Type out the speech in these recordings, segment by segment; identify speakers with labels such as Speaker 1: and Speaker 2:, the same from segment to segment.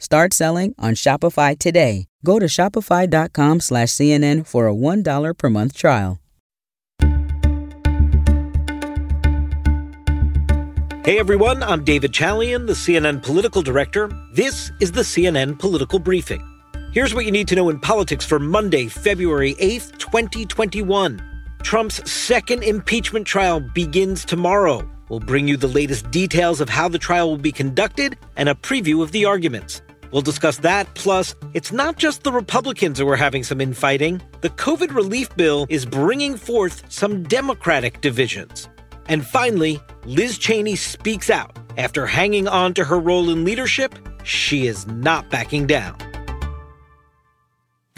Speaker 1: Start selling on Shopify today. Go to shopify.com slash CNN for a $1 per month trial.
Speaker 2: Hey everyone, I'm David Chalian, the CNN political director. This is the CNN Political Briefing. Here's what you need to know in politics for Monday, February 8th, 2021. Trump's second impeachment trial begins tomorrow. We'll bring you the latest details of how the trial will be conducted and a preview of the arguments. We'll discuss that. Plus, it's not just the Republicans who are having some infighting. The COVID relief bill is bringing forth some Democratic divisions. And finally, Liz Cheney speaks out. After hanging on to her role in leadership, she is not backing down.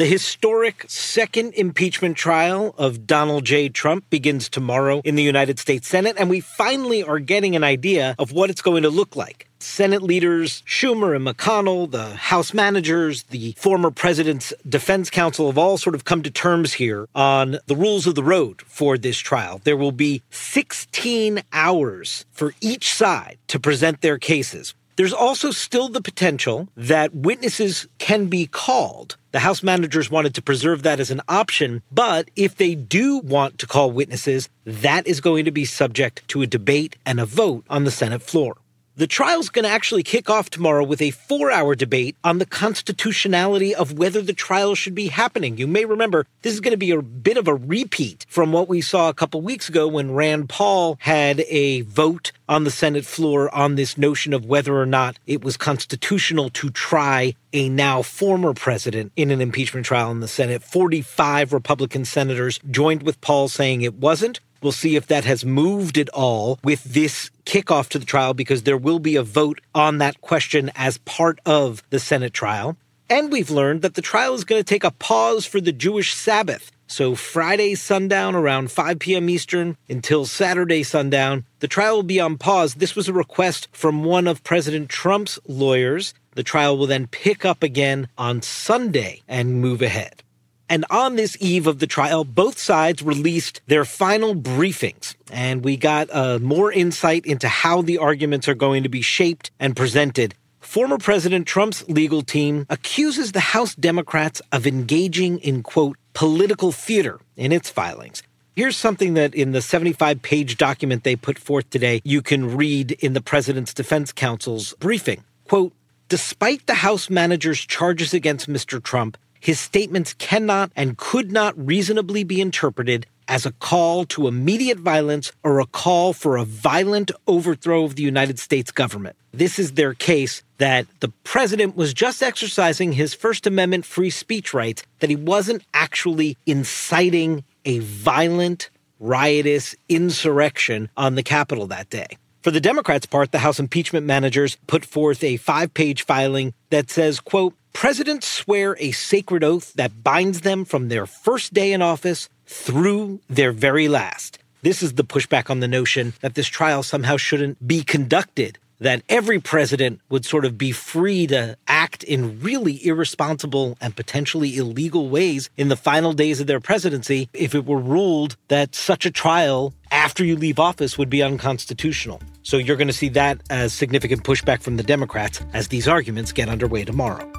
Speaker 2: The historic second impeachment trial of Donald J. Trump begins tomorrow in the United States Senate, and we finally are getting an idea of what it's going to look like. Senate leaders Schumer and McConnell, the House managers, the former president's defense counsel have all sort of come to terms here on the rules of the road for this trial. There will be 16 hours for each side to present their cases. There's also still the potential that witnesses can be called. The House managers wanted to preserve that as an option, but if they do want to call witnesses, that is going to be subject to a debate and a vote on the Senate floor. The trial's going to actually kick off tomorrow with a four hour debate on the constitutionality of whether the trial should be happening. You may remember this is going to be a bit of a repeat from what we saw a couple weeks ago when Rand Paul had a vote on the Senate floor on this notion of whether or not it was constitutional to try a now former president in an impeachment trial in the Senate. 45 Republican senators joined with Paul saying it wasn't. We'll see if that has moved at all with this kickoff to the trial because there will be a vote on that question as part of the Senate trial. And we've learned that the trial is going to take a pause for the Jewish Sabbath. So, Friday sundown around 5 p.m. Eastern until Saturday sundown, the trial will be on pause. This was a request from one of President Trump's lawyers. The trial will then pick up again on Sunday and move ahead. And on this eve of the trial, both sides released their final briefings. And we got uh, more insight into how the arguments are going to be shaped and presented. Former President Trump's legal team accuses the House Democrats of engaging in, quote, political theater in its filings. Here's something that in the 75 page document they put forth today, you can read in the President's Defense Counsel's briefing. Quote, Despite the House manager's charges against Mr. Trump, his statements cannot and could not reasonably be interpreted as a call to immediate violence or a call for a violent overthrow of the United States government. This is their case that the president was just exercising his First Amendment free speech rights, that he wasn't actually inciting a violent, riotous insurrection on the Capitol that day. For the Democrats' part, the House impeachment managers put forth a five page filing that says, quote, Presidents swear a sacred oath that binds them from their first day in office through their very last. This is the pushback on the notion that this trial somehow shouldn't be conducted, that every president would sort of be free to act in really irresponsible and potentially illegal ways in the final days of their presidency if it were ruled that such a trial after you leave office would be unconstitutional. So you're going to see that as significant pushback from the Democrats as these arguments get underway tomorrow.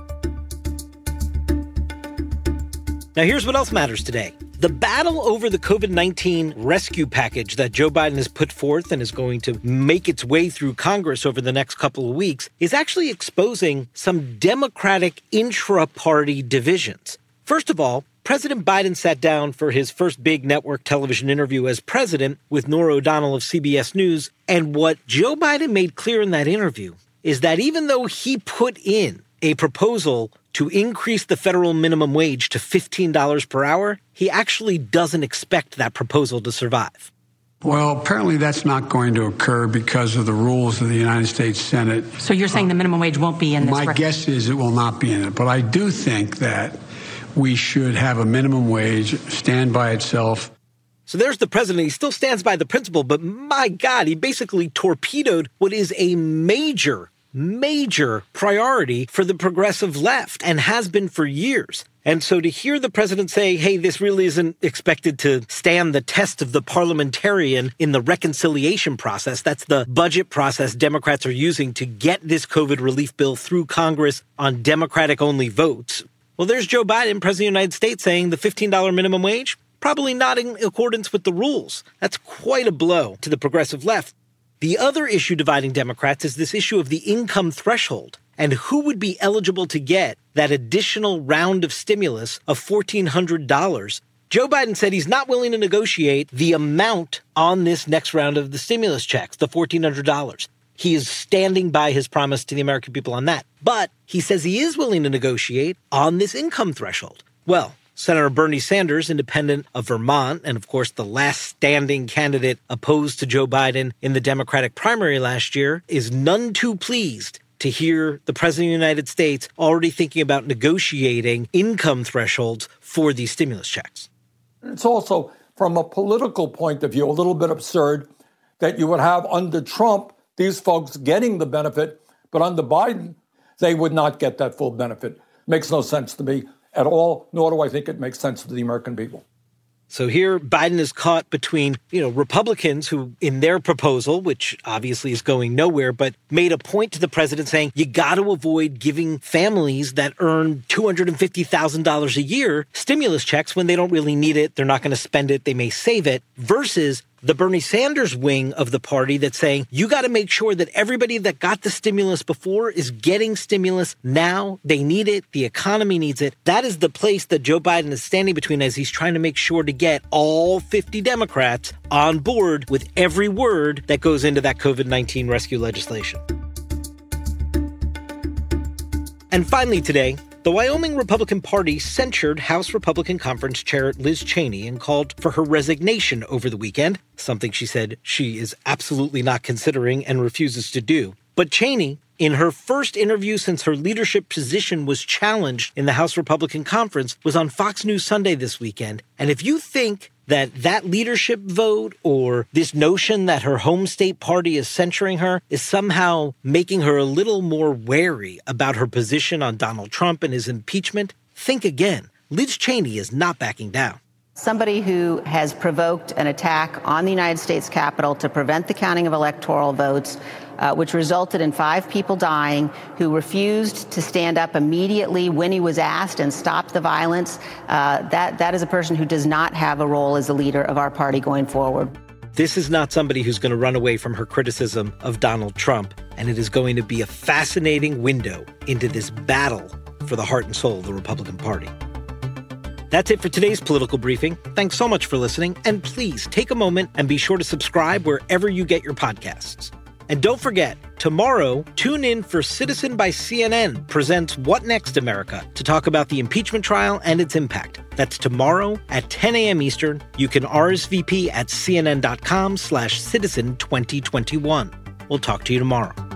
Speaker 2: Now, here's what else matters today. The battle over the COVID 19 rescue package that Joe Biden has put forth and is going to make its way through Congress over the next couple of weeks is actually exposing some Democratic intra party divisions. First of all, President Biden sat down for his first big network television interview as president with Norah O'Donnell of CBS News. And what Joe Biden made clear in that interview is that even though he put in a proposal to increase the federal minimum wage to $15 per hour, he actually doesn't expect that proposal to survive.
Speaker 3: Well, apparently that's not going to occur because of the rules of the United States Senate.
Speaker 4: So you're saying the minimum wage won't be in this?
Speaker 3: My guess is it will not be in it, but I do think that we should have a minimum wage stand by itself.
Speaker 2: So there's the president. He still stands by the principle, but my God, he basically torpedoed what is a major major priority for the progressive left and has been for years. And so to hear the president say, hey, this really isn't expected to stand the test of the parliamentarian in the reconciliation process, that's the budget process Democrats are using to get this COVID relief bill through Congress on Democratic only votes. Well, there's Joe Biden, President of the United States, saying the $15 minimum wage, probably not in accordance with the rules. That's quite a blow to the progressive left. The other issue dividing Democrats is this issue of the income threshold and who would be eligible to get that additional round of stimulus of $1,400. Joe Biden said he's not willing to negotiate the amount on this next round of the stimulus checks, the $1,400. He is standing by his promise to the American people on that. But he says he is willing to negotiate on this income threshold. Well, Senator Bernie Sanders, independent of Vermont, and of course the last standing candidate opposed to Joe Biden in the Democratic primary last year, is none too pleased to hear the President of the United States already thinking about negotiating income thresholds for these stimulus checks.
Speaker 5: It's also, from a political point of view, a little bit absurd that you would have under Trump these folks getting the benefit, but under Biden, they would not get that full benefit. Makes no sense to me at all, nor do I think it makes sense to the American people.
Speaker 2: So here, Biden is caught between, you know, Republicans who, in their proposal, which obviously is going nowhere, but made a point to the president saying, you got to avoid giving families that earn $250,000 a year stimulus checks when they don't really need it. They're not going to spend it. They may save it versus the Bernie Sanders wing of the party that's saying you got to make sure that everybody that got the stimulus before is getting stimulus now. They need it. The economy needs it. That is the place that Joe Biden is standing between as he's trying to make sure to get all 50 Democrats on board with every word that goes into that COVID 19 rescue legislation. And finally, today, the Wyoming Republican Party censured House Republican Conference Chair Liz Cheney and called for her resignation over the weekend, something she said she is absolutely not considering and refuses to do. But Cheney, in her first interview since her leadership position was challenged in the House Republican Conference, was on Fox News Sunday this weekend. And if you think that that leadership vote or this notion that her home state party is censuring her is somehow making her a little more wary about her position on Donald Trump and his impeachment, think again. Liz Cheney is not backing down.
Speaker 6: Somebody who has provoked an attack on the United States Capitol to prevent the counting of electoral votes, uh, which resulted in five people dying, who refused to stand up immediately when he was asked and stop the violence. Uh, that, that is a person who does not have a role as a leader of our party going forward.
Speaker 2: This is not somebody who's going to run away from her criticism of Donald Trump, and it is going to be a fascinating window into this battle for the heart and soul of the Republican Party. That's it for today's political briefing. Thanks so much for listening, and please take a moment and be sure to subscribe wherever you get your podcasts. And don't forget, tomorrow, tune in for Citizen by CNN presents What Next America to talk about the impeachment trial and its impact. That's tomorrow at 10 a.m. Eastern. You can RSVP at cnn.com slash citizen 2021. We'll talk to you tomorrow.